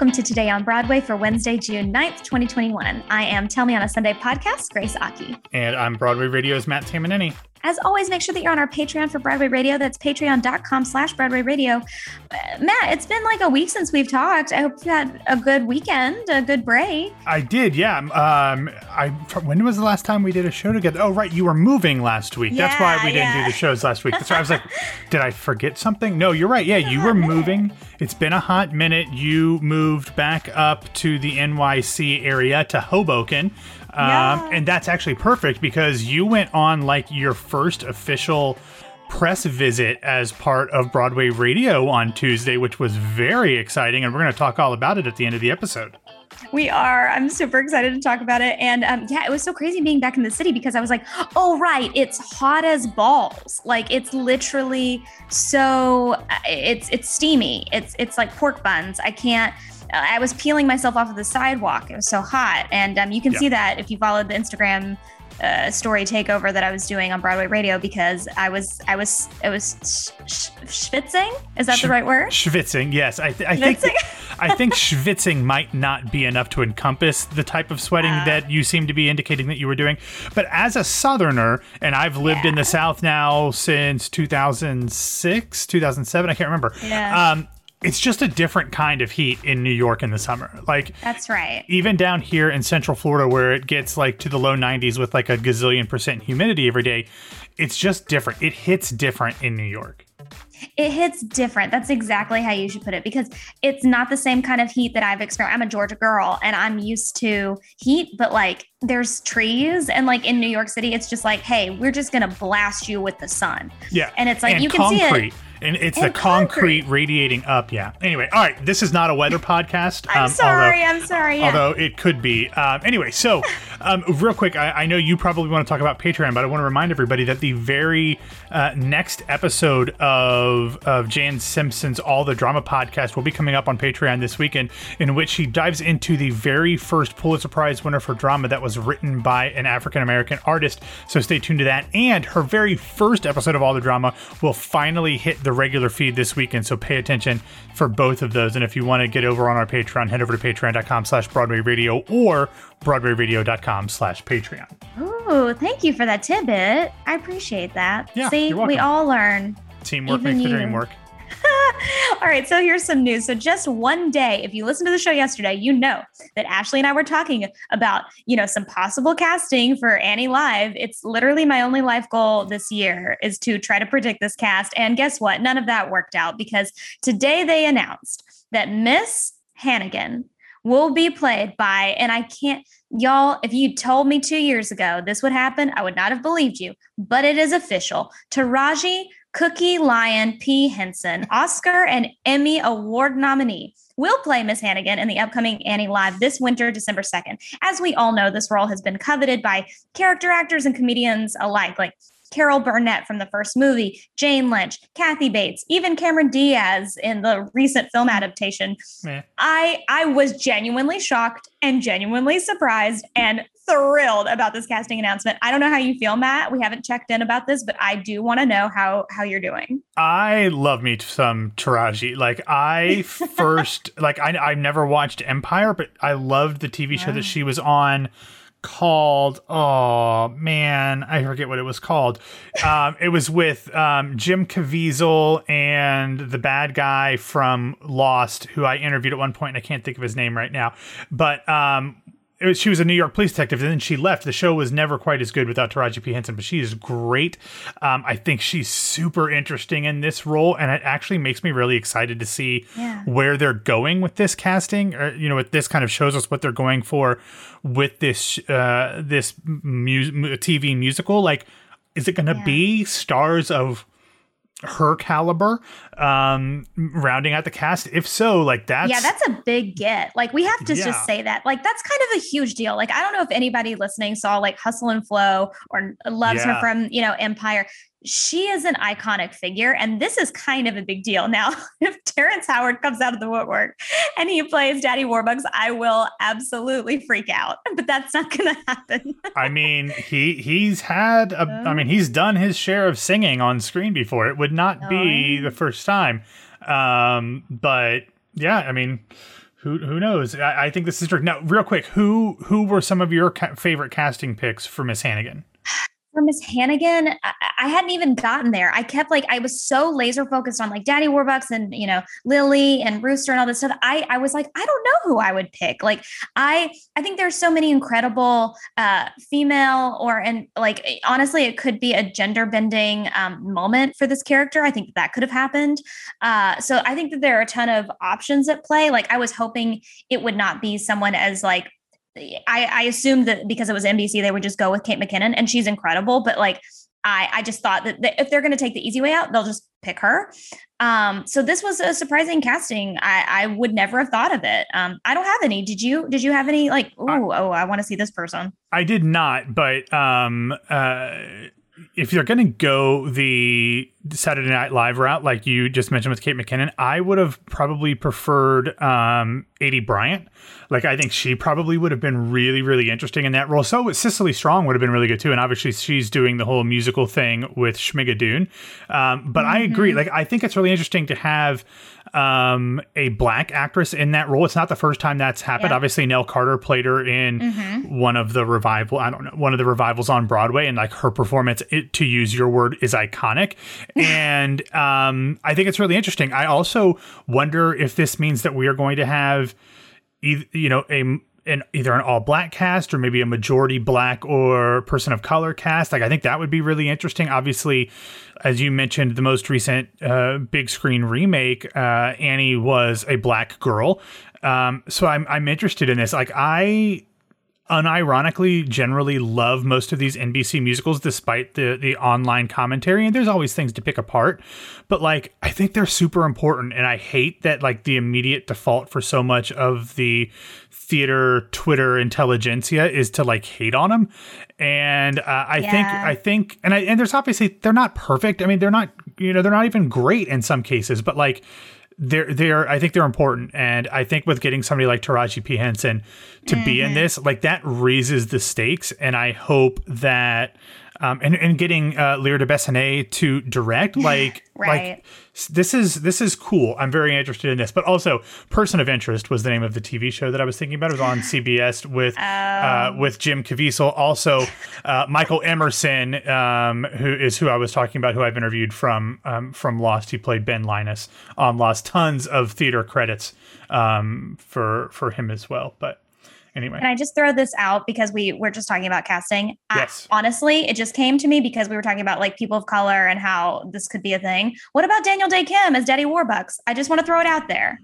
welcome to Today on Broadway for Wednesday, June 9th, 2021. I am Tell Me on a Sunday podcast, Grace Aki. And I'm Broadway Radio's Matt Tamanini. As always, make sure that you're on our Patreon for Broadway Radio. That's patreon.com slash Broadway Radio. Uh, Matt, it's been like a week since we've talked. I hope you had a good weekend, a good break. I did, yeah. Um, I when was the last time we did a show together? Oh, right, you were moving last week. Yeah, That's why we didn't yeah. do the shows last week. That's why I was like, did I forget something? No, you're right. Yeah, you were moving. It's been a hot minute. You moved back up to the NYC area to Hoboken. Um, Yeah. And that's actually perfect because you went on like your first official press visit as part of Broadway Radio on Tuesday, which was very exciting. And we're going to talk all about it at the end of the episode. We are. I'm super excited to talk about it. And um, yeah, it was so crazy being back in the city because I was like, oh, right, it's hot as balls. Like it's literally so uh, it's it's steamy. It's it's like pork buns. I can't. Uh, I was peeling myself off of the sidewalk. It was so hot, and um, you can Yeah. see that if you followed the Instagram uh, story takeover that I was doing on Broadway Radio because I was I was it was sh- sh- schwitzing. Is that Sh- the right word? Schwitzing, yes. I, th- I think Schwitzing? I think schwitzing might not be enough to encompass the type of sweating Ah. that you seem to be indicating that you were doing. But as a Southerner, and I've lived in the South now since 2006, 2007, I can't remember. Yeah. Um, it's just a different kind of heat in New York in the summer. Like That's right. even down here in Central Florida, where it gets like to the low 90s with like a gazillion percent humidity every day, it's just different. It hits different in New York. It hits different. That's exactly how you should put it because it's not the same kind of heat that I've experienced. I'm a Georgia girl and I'm used to heat, but like there's trees and like in New York City, it's just like, hey, we're just gonna blast you with the sun. Yeah. And it's like and you can see it. And it's the And concrete, concrete. radiating up. Yeah. Anyway, all right. This is not a weather podcast. I'm um, sorry, Although, I'm sorry. Yeah. although it could be. Um, anyway, so um, real quick, I, I know you probably want to talk about Patreon, but I want to remind everybody that the very uh, next episode of of Jan Simpson's All the Drama podcast will be coming up on Patreon this weekend, in which she dives into the very first Pulitzer Prize winner for drama that was written by an African American artist. So stay tuned to that. And her very first episode of All the Drama will finally hit the regular feed this weekend. So pay attention for both of those. And if you want to get over on our Patreon, head over to patreon.com slash Broadway Radio or broadwayradio.com slash Patreon. Ooh, thank you for that tidbit. I appreciate that. Yeah, See, we all learn. Teamwork Even makes the dream work. All right, so here's some news. So just one day, if you listened to the show yesterday, you know that Ashley and I were talking about, you know, some possible casting for Annie Live. It's literally my only life goal this year is to try to predict this cast. And guess what? None of that worked out because today they announced that Miss Hannigan will be played by, and I can't, y'all, if you told me two years ago this would happen, I would not have believed you, but it is official. Taraji Cookie Lion P. Henson, Oscar and Emmy Award nominee, will play Miss Hannigan in the upcoming Annie Live this winter, December 2nd. As we all know, this role has been coveted by character actors and comedians alike, like Carol Burnett from the first movie, Jane Lynch, Kathy Bates, even Cameron Diaz in the recent film adaptation. I I was genuinely shocked and genuinely surprised and thrilled about this casting announcement. I don't know how you feel, Matt. We haven't checked in about this, but I do want to know how how you're doing. I love me some Taraji. Like I first, like I I've never watched Empire, but I loved the TV show Wow. that she was on called oh man i forget what it was called. Um it was with um jim caviezel and the bad guy from lost who i interviewed at one point and i can't think of his name right now. But um was, she was a New York police detective, and then she left. The show was never quite as good without Taraji P Henson, but she is great. Um, I think she's super interesting in this role, and it actually makes me really excited to see Yeah. where they're going with this casting. Or you know, what this kind of shows us what they're going for with this uh, this mu- mu- TV musical. Like, is it going to Yeah. be stars of her caliber um rounding out the cast if so like that's yeah, that's a big get. Like we have to Yeah. just say that. Like that's kind of a huge deal. Like I don't know if anybody listening saw like Hustle and Flow or loves her from, you know, Empire. She is an iconic figure and this is kind of a big deal. Now, if Terrence Howard comes out of the woodwork and he plays Daddy Warbucks, I will absolutely freak out. But that's not going to happen. I mean, he he's had a, I mean, he's done his share of singing on screen before. It would not be Oh. the first time. Um, but yeah, I mean, Who who knows? I, I think this is true. Now, real quick, who who were some of your ca- favorite casting picks for Miss Hannigan? For Miss Hannigan, I, I, hadn't even gotten there. I kept like I was so laser focused on like Daddy Warbucks and you know Lily and Rooster and all this stuff. I I was like I don't know who I would pick. Like I I think there's so many incredible uh, female or and like honestly it could be a gender bending um, moment for this character. I think that, that could have happened. Uh, so I think that there are a ton of options at play. Like I was hoping it would not be someone as like I, I assumed that because it was NBC, they would just go with Kate McKinnon, and she's incredible. But like, I I just thought that, if they're going to take the easy way out, they'll just pick her. Um, so this was a surprising casting. I I would never have thought of it. Um, I don't have any. Did you? Did you have any? Like, oh, oh, I want to see this person. I did not, but um, uh if you're going to go the Saturday Night Live route, like you just mentioned with Kate McKinnon, I would have probably preferred um, Aidy Bryant. Like, I think she probably would have been really, really interesting in that role. So Cecily Strong would have been really good too. And obviously, she's doing the whole musical thing with Schmigadoon. Um, but mm-hmm. I agree. Like, I think it's really interesting to have um, a black actress in that role. It's not the first time that's happened. Yeah. Obviously, Nell Carter played her in mm-hmm. one of the revival. I don't know one of the revivals on Broadway, and like her performance, it, to use your word, is iconic. and um, I think it's really interesting. I also wonder if this means that we are going to have, you know, a an either an all black cast or maybe a majority black or person of color cast. Like I think that would be really interesting. Obviously, as you mentioned, the most recent uh, big screen remake, uh, Annie was a black girl. Um, so I'm I'm interested in this. Like I unironically generally love most of these NBC musicals despite the the online commentary and there's always things to pick apart but like I think they're super important and I hate that like the immediate default for so much of the theater Twitter intelligentsia is to like hate on them and uh, I yeah. think I think and I and there's obviously they're not perfect I mean they're not you know they're not even great in some cases but like they're they're I think they're important, and I think with getting somebody like Taraji P Henson to mm-hmm. be in mm-hmm. this, like that raises the stakes, and I hope that um, and and getting uh, Lear de Bessonet to direct, like right. like this is this is cool. I'm very interested in this. But also, Person of Interest was the name of the TV show that I was thinking about. It was on CBS with uh, oh. uh, with Jim Caviezel. Also, uh, Michael Emerson, um, who is who I was talking about, who I've interviewed from um, from Lost. He played Ben Linus on Lost. Tons of theater credits um, for for him as well. But anyway. Can I just throw this out because we were just talking about casting? Yes. I, honestly, it just came to me because we were talking about like people of color and how this could be a thing. What about Daniel Dae Kim as Daddy Warbucks? I just want to throw it out there.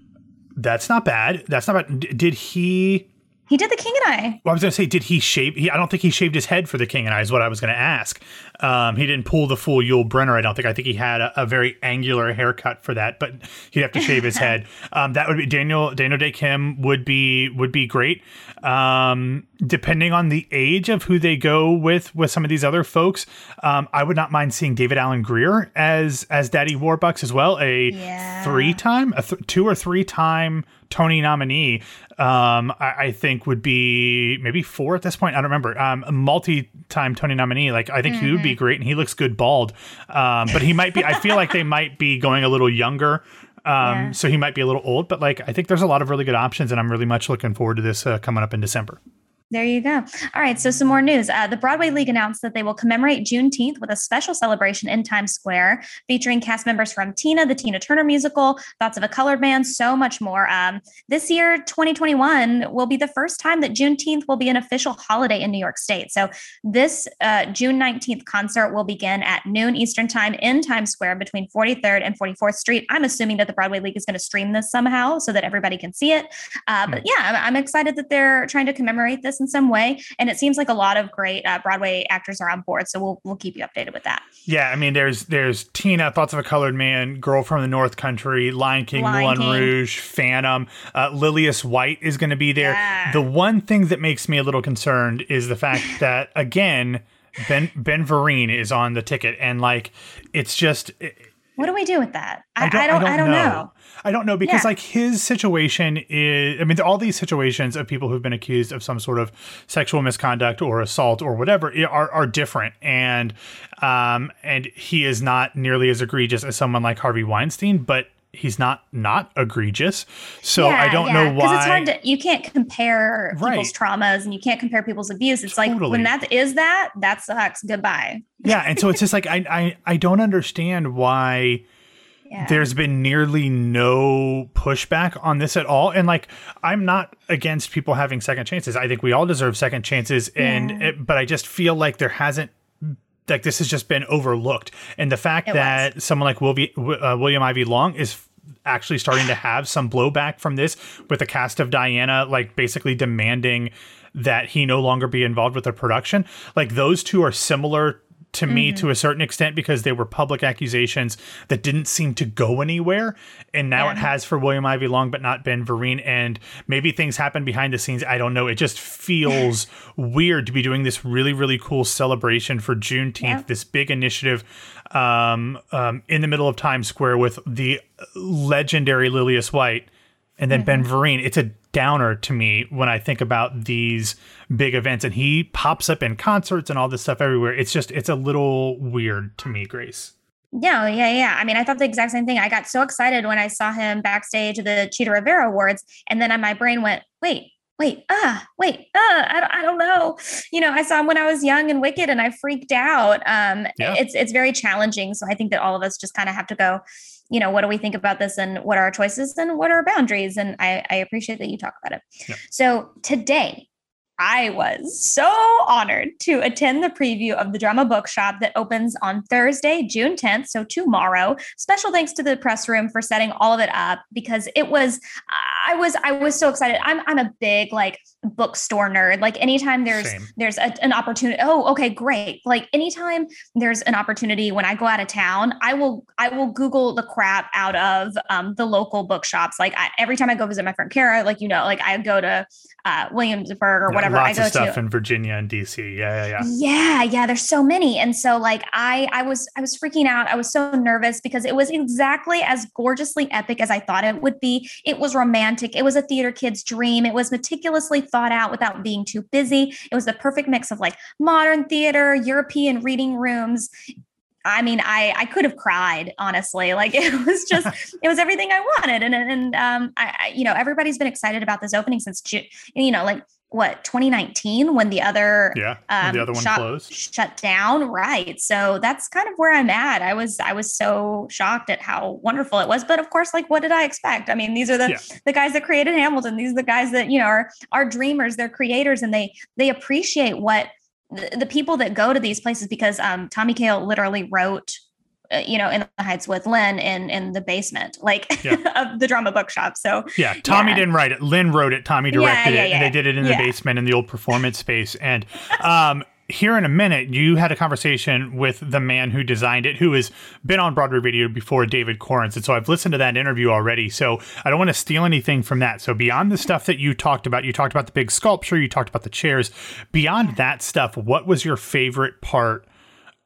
That's not bad. That's not bad. D- did he he did the King and I. Well, I was going to say, did he shave? He, I don't think he shaved his head for the King and I. Is what I was going to ask. Um, he didn't pull the full Yul Brynner. I don't think. I think he had a, a very angular haircut for that, but he'd have to shave his head. Um, that would be Daniel. Daniel Dae Kim would be would be great. Um, depending on the age of who they go with with some of these other folks, um, I would not mind seeing David Alan Grier as as Daddy Warbucks as well. A yeah. three time, a th- two or three time Tony nominee, um, I, I, think would be maybe four at this point. I don't remember. Um, a multi-time Tony nominee. Like I think mm-hmm. he would be mm-hmm. great, and he looks good bald. Um, but he might be. I feel like they might be going a little younger. Um, yeah. so he might be a little old, but like I think there's a lot of really good options, and I'm really much looking forward to this uh, coming up in December. There you go. All right. So, some more news. Uh, the Broadway League announced that they will commemorate Juneteenth with a special celebration in Times Square featuring cast members from Tina, the Tina Turner musical, Thoughts of a Colored Man, so much more. Um, this year, 2021, will be the first time that Juneteenth will be an official holiday in New York State. So, this uh, June 19th concert will begin at noon Eastern Time in Times Square between 43rd and 44th Street. I'm assuming that the Broadway League is going to stream this somehow so that everybody can see it. Uh, but hmm. yeah, I'm, I'm excited that they're trying to commemorate this in some way. And it seems like a lot of great uh, Broadway actors are on board. So we'll we'll keep you updated with that. Yeah, I mean, there's there's Tina, Thoughts of a Colored Man, Girl from the North Country, Lion King, Lion Moulin King. Rouge, Phantom. Uh, Lillias White is going to be there. Yeah. The one thing that makes me a little concerned is the fact that again. Ben Ben Vereen is on the ticket, and like it's just. What do we do with that? I, I, don't, I don't, I don't, know. know. I don't know because yeah. like his situation is I mean all these situations of people who've been accused of some sort of sexual misconduct or assault or whatever are are different and um and he is not nearly as egregious as someone like Harvey Weinstein but he's not not egregious. So yeah, I don't yeah. know why. Because it's hard to you can't compare right. people's traumas and you can't compare people's abuse. It's totally. like when that is that that sucks. Goodbye. Yeah, and so it's just like I I I don't understand why. Yeah. There's been nearly no pushback on this at all. And like, I'm not against people having second chances. I think we all deserve second chances. And, it, but I just feel like there hasn't like this has just been overlooked and the fact it that was. someone like Will be uh, william Ivey long is actually starting to have some blowback from this with the cast of diana like basically demanding that he no longer be involved with the production like those two are similar to mm-hmm. me to a certain extent because they were public accusations that didn't seem to go anywhere. And now yeah. it has for William Ivey Long, but not Ben Vereen. And maybe things happen behind the scenes. I don't know. It just feels weird to be doing this really, really cool celebration for Juneteenth, yeah. this big initiative um, um, in the middle of Times Square with the legendary Lillias White and then mm-hmm. Ben Vereen. It's a downer to me when I think about these big events and he pops up in concerts and all this stuff everywhere. It's just it's a little weird to me, Grace. Yeah, yeah, yeah. I mean, I thought the exact same thing. I got so excited when I saw him backstage at the Chita Rivera Awards, and then my brain went, "Wait, wait, ah, wait, ah, I don't, I don't know." You know, I saw him when I was young and wicked, and I freaked out. Um, yeah. it's it's very challenging. So I think that all of us just kind of have to go you know, what do we think about this and what are our choices and what are our boundaries? And I, I appreciate that you talk about it. Yeah. So today, I was so honored to attend the preview of the Drama Bookshop that opens on Thursday, June 10th, so tomorrow. Special thanks to the press room for setting all of it up because it was I was I was so excited. I'm I'm a big like bookstore nerd. Like anytime there's Same. there's a, an opportunity. Oh, okay, great. Like anytime there's an opportunity when I go out of town, I will I will Google the crap out of um, the local bookshops. Like I, every time I go visit my friend Kara, like you know, like I go to uh, Williamsburg or whatever. Lots I go of stuff to. in Virginia and DC. Yeah, yeah, yeah. Yeah, yeah. There's so many, and so like I I was I was freaking out. I was so nervous because it was exactly as gorgeously epic as I thought it would be. It was romantic. It was a theater kid's dream. It was meticulously thought out without being too busy. It was the perfect mix of like modern theater, European reading rooms. I mean, I I could have cried honestly. Like it was just it was everything I wanted, and and um, I, I you know everybody's been excited about this opening since June. you know like what 2019 when the other yeah um, the other one closed? shut down? Right so that's kind of where i'm at. I was i was so shocked at how wonderful it was but of course like what did i expect? I mean these are the yeah. the guys that created hamilton. These are the guys that you know are are dreamers. They're creators and they they appreciate what the, the people that go to these places because um tommy kail literally wrote you know, in the Heights with Lin in in the basement, like yeah. of the drama bookshop. So yeah, Tommy yeah. didn't write it. Lin wrote it. Tommy directed yeah, it, and they did it in the basement in the old performance space. And um, here in a minute, you had a conversation with the man who designed it, who has been on Broadway Radio before, David Korins. And so I've listened to that interview already. So I don't want to steal anything from that. So beyond the stuff that you talked about, you talked about the big sculpture, you talked about the chairs. Beyond that stuff, what was your favorite part?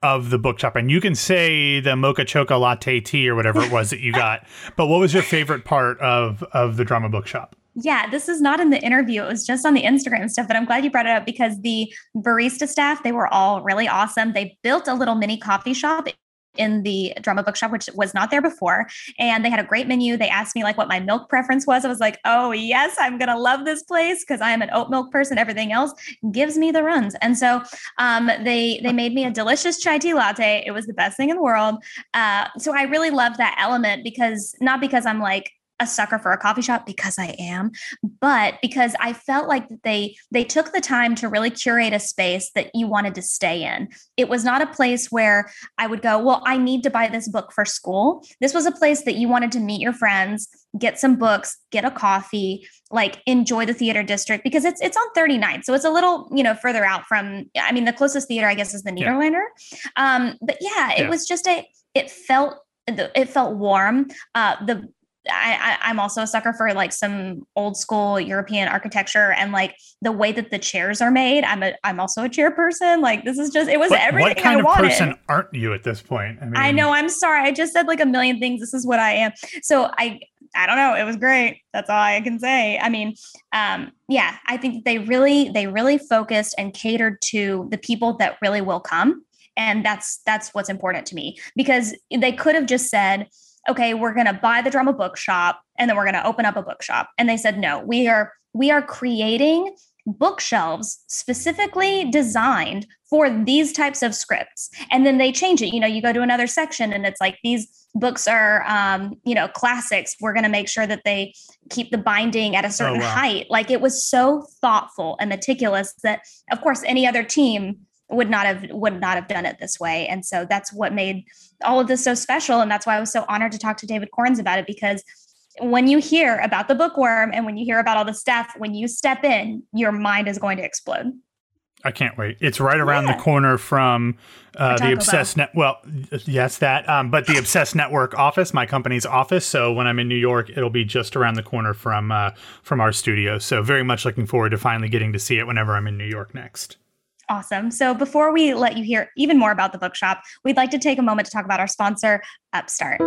Of the bookshop and you can say the mocha choca latte tea or whatever it was that you got but what was your favorite part of of the drama bookshop yeah, this is not in the interview. It was just on the Instagram stuff, but I'm glad you brought it up because the barista staff, they were all really awesome. They built a little mini coffee shop in the drama bookshop, which was not there before. And they had a great menu. They asked me like what my milk preference was. I was like, oh yes, I'm gonna love this place because I am an oat milk person. Everything else gives me the runs. And so um, they they made me a delicious chai tea latte. It was the best thing in the world. Uh, so I really love that element because not because I'm like a sucker for a coffee shop because I am, but because I felt like they they took the time to really curate a space that you wanted to stay in. It was not a place where I would go, well, I need to buy this book for school. This was a place that you wanted to meet your friends, get some books, get a coffee, like enjoy the theater district because it's it's on 39th. So it's a little, you know, further out from I mean the closest theater I guess is the Nederlander. Yeah. Um but yeah, it yeah. was just a it felt it felt warm. Uh, the I, I, am also a sucker for like some old school European architecture and like the way that the chairs are made. I'm a I'm also a chair person. Like this is just it was what, everything. What kind I of wanted. person aren't you at this point? I mean, I know. I'm sorry. I just said like a million things. This is what I am. So I I don't know. It was great. That's all I can say. I mean, um, yeah, I think they really they really focused and catered to the people that really will come, and that's that's what's important to me because they could have just said okay, we're going to buy the drama bookshop and then we're going to open up a bookshop. And they said, no, we are we are creating bookshelves specifically designed for these types of scripts and then they change it you know you go to another section and it's like these books are um, you know classics we're going to make sure that they keep the binding at a certain oh, wow. height like it was so thoughtful and meticulous that of course any other team would not have would not have done it this way and so that's what made all of this so special and that's why i was so honored to talk to david korins about it because when you hear about the bookworm and when you hear about all the stuff, when you step in, your mind is going to explode. I can't wait. It's right around yeah. the corner from uh, the Obsessed Net. Well, yes, that. Um, but the Obsessed Network office, my company's office. So when I'm in New York, it'll be just around the corner from uh, from our studio. So very much looking forward to finally getting to see it whenever I'm in New York next. Awesome. So before we let you hear even more about the bookshop, we'd like to take a moment to talk about our sponsor, Upstart.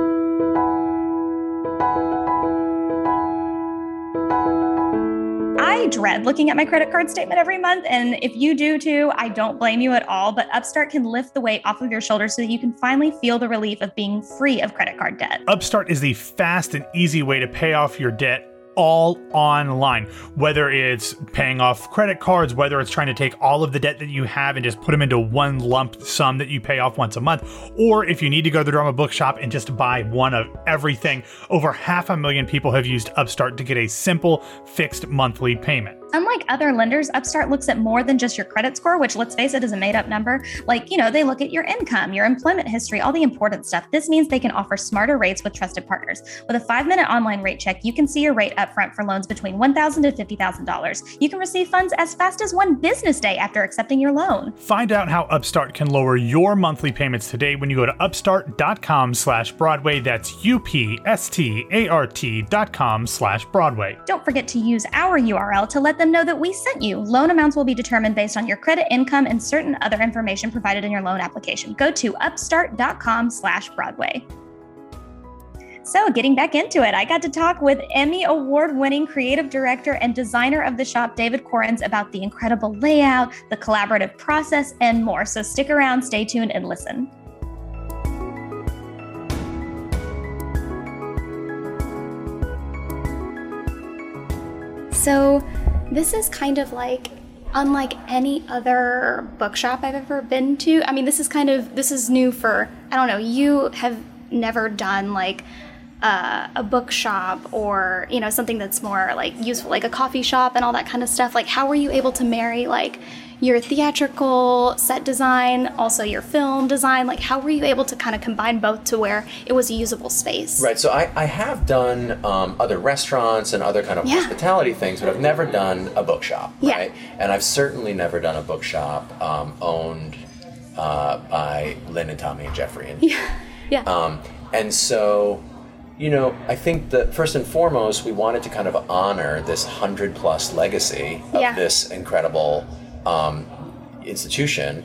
I dread looking at my credit card statement every month. And if you do too, I don't blame you at all. But Upstart can lift the weight off of your shoulders so that you can finally feel the relief of being free of credit card debt. Upstart is the fast and easy way to pay off your debt all online. Whether it's paying off credit cards, whether it's trying to take all of the debt that you have and just put them into one lump sum that you pay off once a month, or if you need to go to the drama bookshop and just buy one of everything, over half a million people have used Upstart to get a simple fixed monthly payment. Unlike other lenders, Upstart looks at more than just your credit score, which let's face it is a made up number. Like, you know, they look at your income, your employment history, all the important stuff. This means they can offer smarter rates with trusted partners. With a five minute online rate check, you can see your rate upfront for loans between $1,000 to $50,000. You can receive funds as fast as one business day after accepting your loan. Find out how Upstart can lower your monthly payments today when you go to upstart.com slash Broadway. That's U-P-S-T-A-R-T dot com slash Broadway. Don't forget to use our URL to let them them know that we sent you. Loan amounts will be determined based on your credit, income, and certain other information provided in your loan application. Go to upstart.com slash Broadway. So, getting back into it, I got to talk with Emmy Award winning creative director and designer of the shop, David Korins, about the incredible layout, the collaborative process, and more. So, stick around, stay tuned, and listen. So, this is kind of like unlike any other bookshop I've ever been to. I mean, this is kind of this is new for I don't know. You have never done like uh, a bookshop or you know something that's more like useful, like a coffee shop and all that kind of stuff. Like, how were you able to marry like your theatrical set design, also your film design? Like, how were you able to kind of combine both to where it was a usable space? Right. So I, I have done um, other restaurants and other kind of yeah. hospitality things, but I've never done a bookshop. Right. And I've certainly never done a bookshop um, owned uh, by Lin and Tommy and Jeffrey. And, yeah. Yeah. Um, and so you know, I think that first and foremost, we wanted to kind of honor this hundred plus legacy of yeah. this incredible um, institution.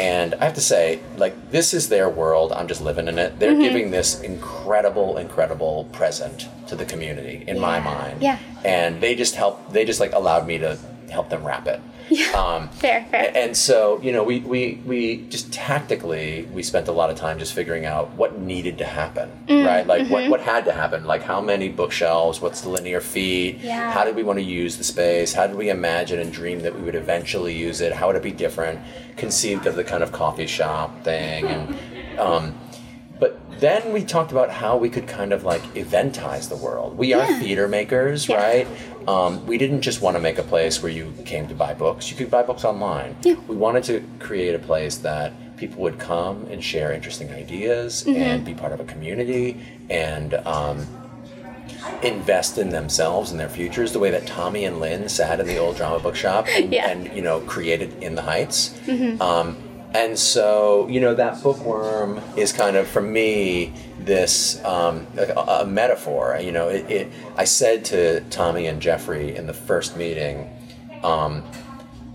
And I have to say, like, this is their world. I'm just living in it. They're mm-hmm. giving this incredible, incredible present to the community, in yeah. my mind. Yeah. And they just help. They just like allowed me to help them wrap it. Yeah. Um, fair, fair. And so, you know, we, we, we just tactically, we spent a lot of time just figuring out what needed to happen, mm, right? Like mm-hmm. what, what had to happen, like how many bookshelves, what's the linear feet, yeah. how did we want to use the space, how did we imagine and dream that we would eventually use it, how would it be different, conceived of the kind of coffee shop thing. And, um, but then we talked about how we could kind of like eventize the world. We are theater makers, yeah. right? Um, we didn't just want to make a place where you came to buy books. You could buy books online. Yeah. We wanted to create a place that people would come and share interesting ideas mm-hmm. and be part of a community and um, invest in themselves and their futures the way that Tommy and Lin sat in the old drama bookshop and, yeah. and you know created in the Heights. Mm-hmm. Um, and so you know that bookworm is kind of for me this um, a, a, metaphor. You know it, it, i said to tommy and jeffrey in the first meeting um,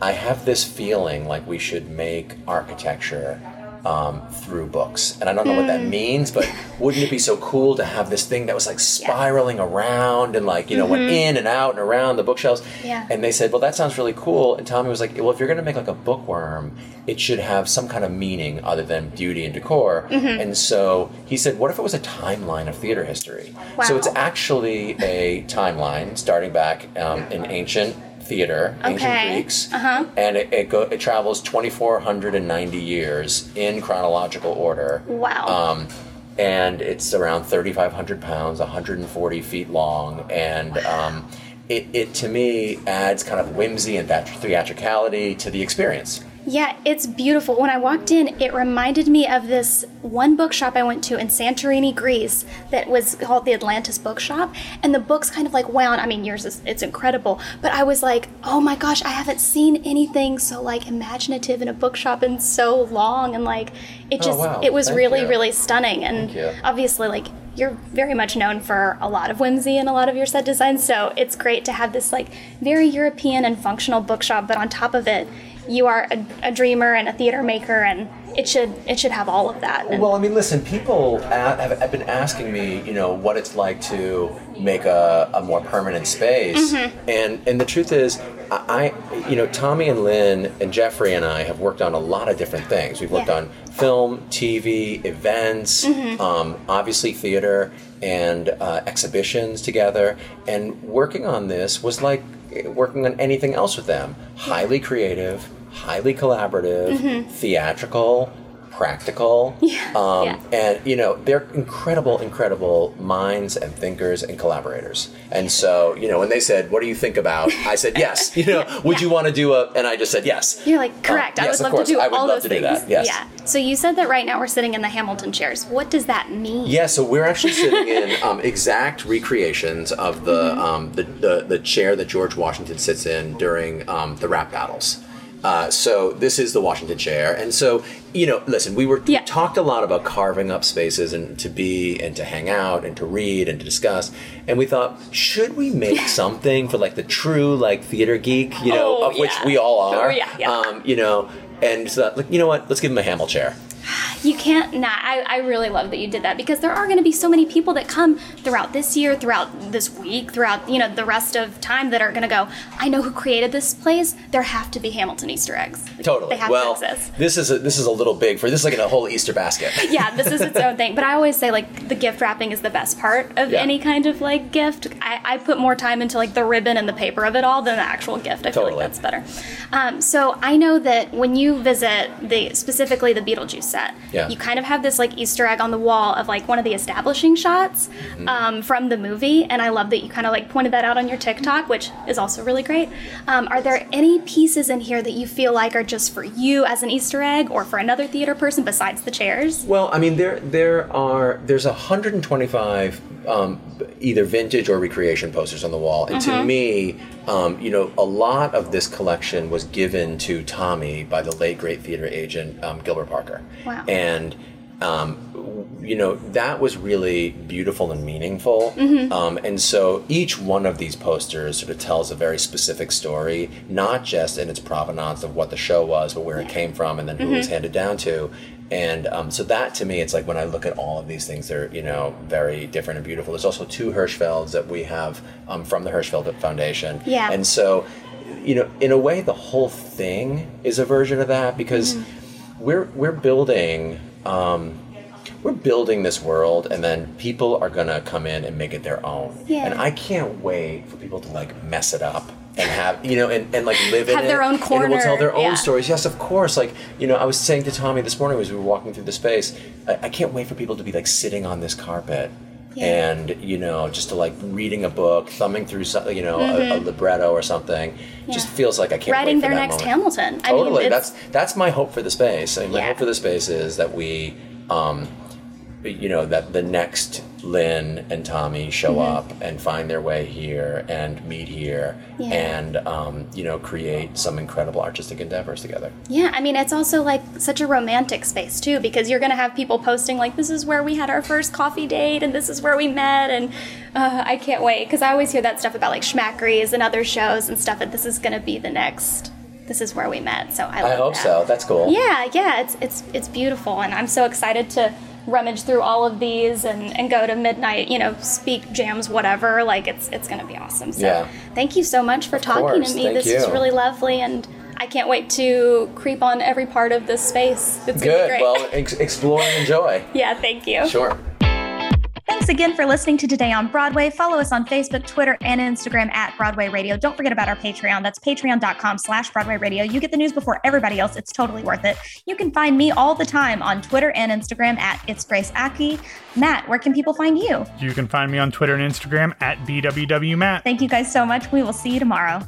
i have this feeling like we should make architecture um, through books. And I don't know what that Mm. means, but wouldn't it be so cool to have this thing that was like spiraling around and like, you know, went in and out and around the bookshelves? Mm-hmm. Yeah. And they said, well, that sounds really cool. And Tommy was like, well, if you're going to make like a bookworm, it should have some kind of meaning other than beauty and decor. Mm-hmm. And so he said, what if it was a timeline of theater history? So it's actually a timeline starting back um, in ancient theater, ancient Okay. Greeks, Uh-huh. and it it, go, it travels 2,490 years in chronological order. Wow. Um, and it's around 3,500 pounds, 140 feet long, and um, it, it to me adds kind of whimsy and that theatricality to the experience. Yeah, it's beautiful. When I walked in, it reminded me of this one bookshop I went to in Santorini, Greece, that was called the Atlantis Bookshop. And the books kind of like wound. I mean, yours is it's incredible, but I was like, oh my gosh, I haven't seen anything so like imaginative in a bookshop in so long, and like it Oh, just wow. it was Thank really you. really stunning. And obviously, like you're very much known for a lot of whimsy in a lot of your set designs, so it's great to have this like very European and functional bookshop, but on top of it, you are a, a dreamer and a theater maker, and it should it should have all of that. And- Well, I mean, listen, people have, have been asking me, you know, what it's like to make a, a more permanent space, and and the truth is, I, you know, Tommy and Lin and Jeffrey and I have worked on a lot of different things. We've worked Yeah. on film, TV, events, um, obviously theater, and uh, exhibitions together. And working on this was like working on anything else with them. Highly creative, highly collaborative, theatrical, practical. Yeah, Um, yeah. And, you know, they're incredible, incredible minds and thinkers and collaborators. And so, you know, when they said, What do you think about? I said, Yes. You know, would you want to do a, and I just said, Yes. You're like, correct. I yes, would of love course. to do I would all love those to do that, yes. Yeah. So you said that right now we're sitting in the Hamilton chairs. What does that mean? Yeah, so we're actually sitting in um, exact recreations of the, Mm-hmm. um, the, the the chair that George Washington sits in during um, the rap battles. Uh, so this is the Washington chair, and so you know, listen, we were we talked a lot about carving up spaces and to be and to hang out and to read and to discuss, and we thought, should we make something for like the true like theater geek, you know, Oh, of which we all are, Oh, yeah, yeah. Um, you know, and so, like, you know what, let's give him a Hamel chair. You can't not. I, I really love that you did that because there are going to be so many people that come throughout this year, throughout this week, throughout you know the rest of time that are going to go. I know who created this place. There have to be Hamilton Easter eggs. Totally. They have well, to exist. this is a, this is a little big for this is like in a whole Easter basket. yeah, this is its own thing. But I always say like the gift wrapping is the best part of Yeah. any kind of like gift. I, I put more time into like the ribbon and the paper of it all than the actual gift. I feel Totally. like that's better. Um, so I know that when you visit the specifically the Beetlejuice set, Yeah. you kind of have this like Easter egg on the wall of like one of the establishing shots Mm-hmm. um, from the movie, and I love that you kind of like pointed that out on your TikTok, which is also really great. Um, are there any pieces in here that you feel like are just for you as an Easter egg, or for another theater person besides the chairs? Well, I mean, there there are there's 125 um, either vintage or recreation posters on the wall, and Mm-hmm. to me, um, you know, a lot of this collection was given to Tommy by the late great theater agent um, Gilbert Parker, Wow. and. Um, you know that was really beautiful and meaningful, Mm-hmm. um, and so each one of these posters sort of tells a very specific story, not just in its provenance of what the show was, but where it came from, and then who it was handed down to. And um, so that to me, it's like when I look at all of these things, they're you know very different and beautiful. There's also two Hirschfelds that we have um, from the Hirschfeld Foundation. Yeah. And so, you know, in a way, the whole thing is a version of that because we're we're building. Um, we're building this world, and then people are gonna come in and make it their own. Yeah. And I can't wait for people to like mess it up and have you know and, and like live in Have it. their own And we'll tell their own yeah. stories. Yes, of course. Like you know, I was saying to Tommy this morning as we were walking through the space, I, I can't wait for people to be like sitting on this carpet. Yeah. And you know, just to like reading a book, thumbing through something, you know, a, a libretto or something, yeah. just Mm-hmm. Feels like I can't Writing wait for their next moment. Hamilton. I Totally. mean, that's that's my hope for the space. I mean, my hope for the space is that we, um, you know, that the next Lin and Tommy show Mm-hmm. up and find their way here and meet here Yeah. and um, you know create some incredible artistic endeavors together. Yeah, I mean, it's also like such a romantic space too, because you're gonna have people posting like, "This is where we had our first coffee date, and this is where we met," and uh, I can't wait because I always hear that stuff about like Schmackary's and other shows and stuff. That this is gonna be the next this is where we met. So I, I hope that. so. That's cool. Yeah, yeah, it's it's it's beautiful, and I'm so excited to rummage through all of these and, and go to midnight, you know, speak jams, whatever. Like it's it's gonna be awesome. So yeah. thank you so much for of talking course. to me. Thank this you. is really lovely and I can't wait to creep on every part of this space. It's Good. great. Well, ex- explore and enjoy. yeah, thank you. Sure. Thanks again for listening to Today on Broadway. Follow us on Facebook, Twitter, and Instagram at Broadway Radio. Don't forget about our Patreon. That's patreon.com slash Broadway Radio. You get the news before everybody else. It's totally worth it. You can find me all the time on Twitter and Instagram at It's Grace Aki. Matt, where can people find you? You can find me on Twitter and Instagram at BWW Matt. Thank you guys so much. We will see you tomorrow.